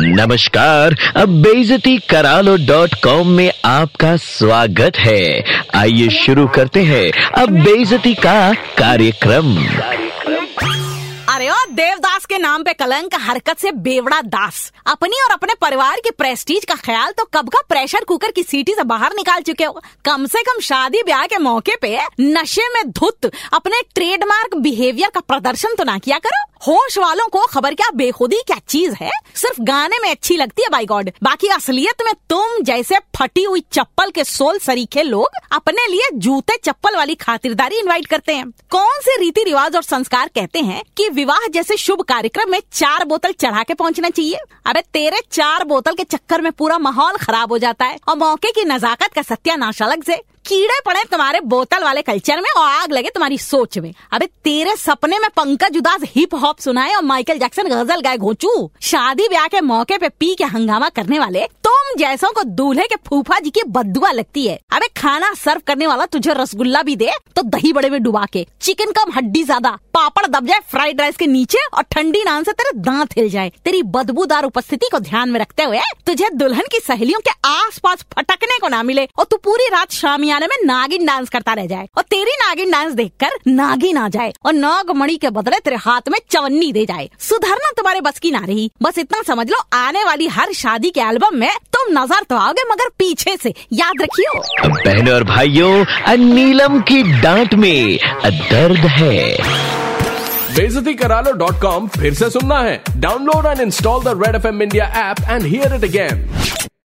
नमस्कार, अब बेजती करालो डॉट कॉम में आपका स्वागत है। आइए शुरू करते हैं अब बेजती का कार्यक्रम। अरे ओ, देवदास के नाम पे कलंक, हरकत से बेवड़ा दास। अपनी और अपने परिवार के प्रेस्टीज का ख्याल तो कब का प्रेशर कुकर की सीटी से बाहर निकाल चुके हो? कम से कम शादी ब्याह के मौके पे नशे में धुत, अपने ट्रेडमार्क बिहेवियर का प्रदर्शन तो ना किया करो। होश वालों को खबर क्या बेखुदी क्या चीज़ है? सिर्फ़ गाने में अच्छी लगती है बाई गॉड बाकी असलियत में तुम जैसे फटी हुई चप्पल के सोल सरीखे लोग अपने लिए जूते चप्पल वाली खातिरदारी इनवाइट करते हैं। कौन से रीति रिवाज और संस्कार कहते हैं कि विवाह जैसे शुभ कार्यक्रम में चार बोतल चढ़ा के पहुँचना चाहिए? अरे तेरे चार बोतल के चक्कर में पूरा माहौल खराब हो जाता है और मौके की नजाकत का सत्यानाश अलग से। कीड़े पड़े तुम्हारे बोतल वाले कल्चर में और आग लगे तुम्हारी सोच में। अबे तेरे सपने में पंकज उदास हिप हॉप सुनाए और माइकल जैक्सन गज़ल गाए घोचू। शादी ब्याह के मौके पे पी के हंगामा करने वाले तुम जैसों को दूल्हे के फूफा जी की बदुआ लगती है। अबे खाना सर्व करने वाला तुझे रसगुल्ला भी दे तो दही बड़े में डुबा के, चिकन कम हड्डी ज़्यादा, पापड़ दब जाए फ्राइड राइस के नीचे और ठंडी नान से तेरे दांत हिल जाए। तेरी बदबूदार उपस्थिति को ध्यान में रखते हुए तुझे दुल्हन की सहेलियों के आसपास फटकने को ना मिले, और तू पूरी रात शामिया गाने में नागिन डांस करता रह जाए, और तेरी नागिन डांस देख कर नागिन आ जाए, और नागमणि के बदले तेरे हाथ में चवन्नी दे जाए। सुधरना तुम्हारे बस की ना रही। बस इतना समझ लो, आने वाली हर शादी के एल्बम में तुम नज़र तो आओगे मगर पीछे से। याद रखियो। बहनों और भाइयों नीलम की डांट में दर्द है। बेजती करा लो डॉट कॉम फिर से सुनना है। Download and install the red F M India app and hear it again.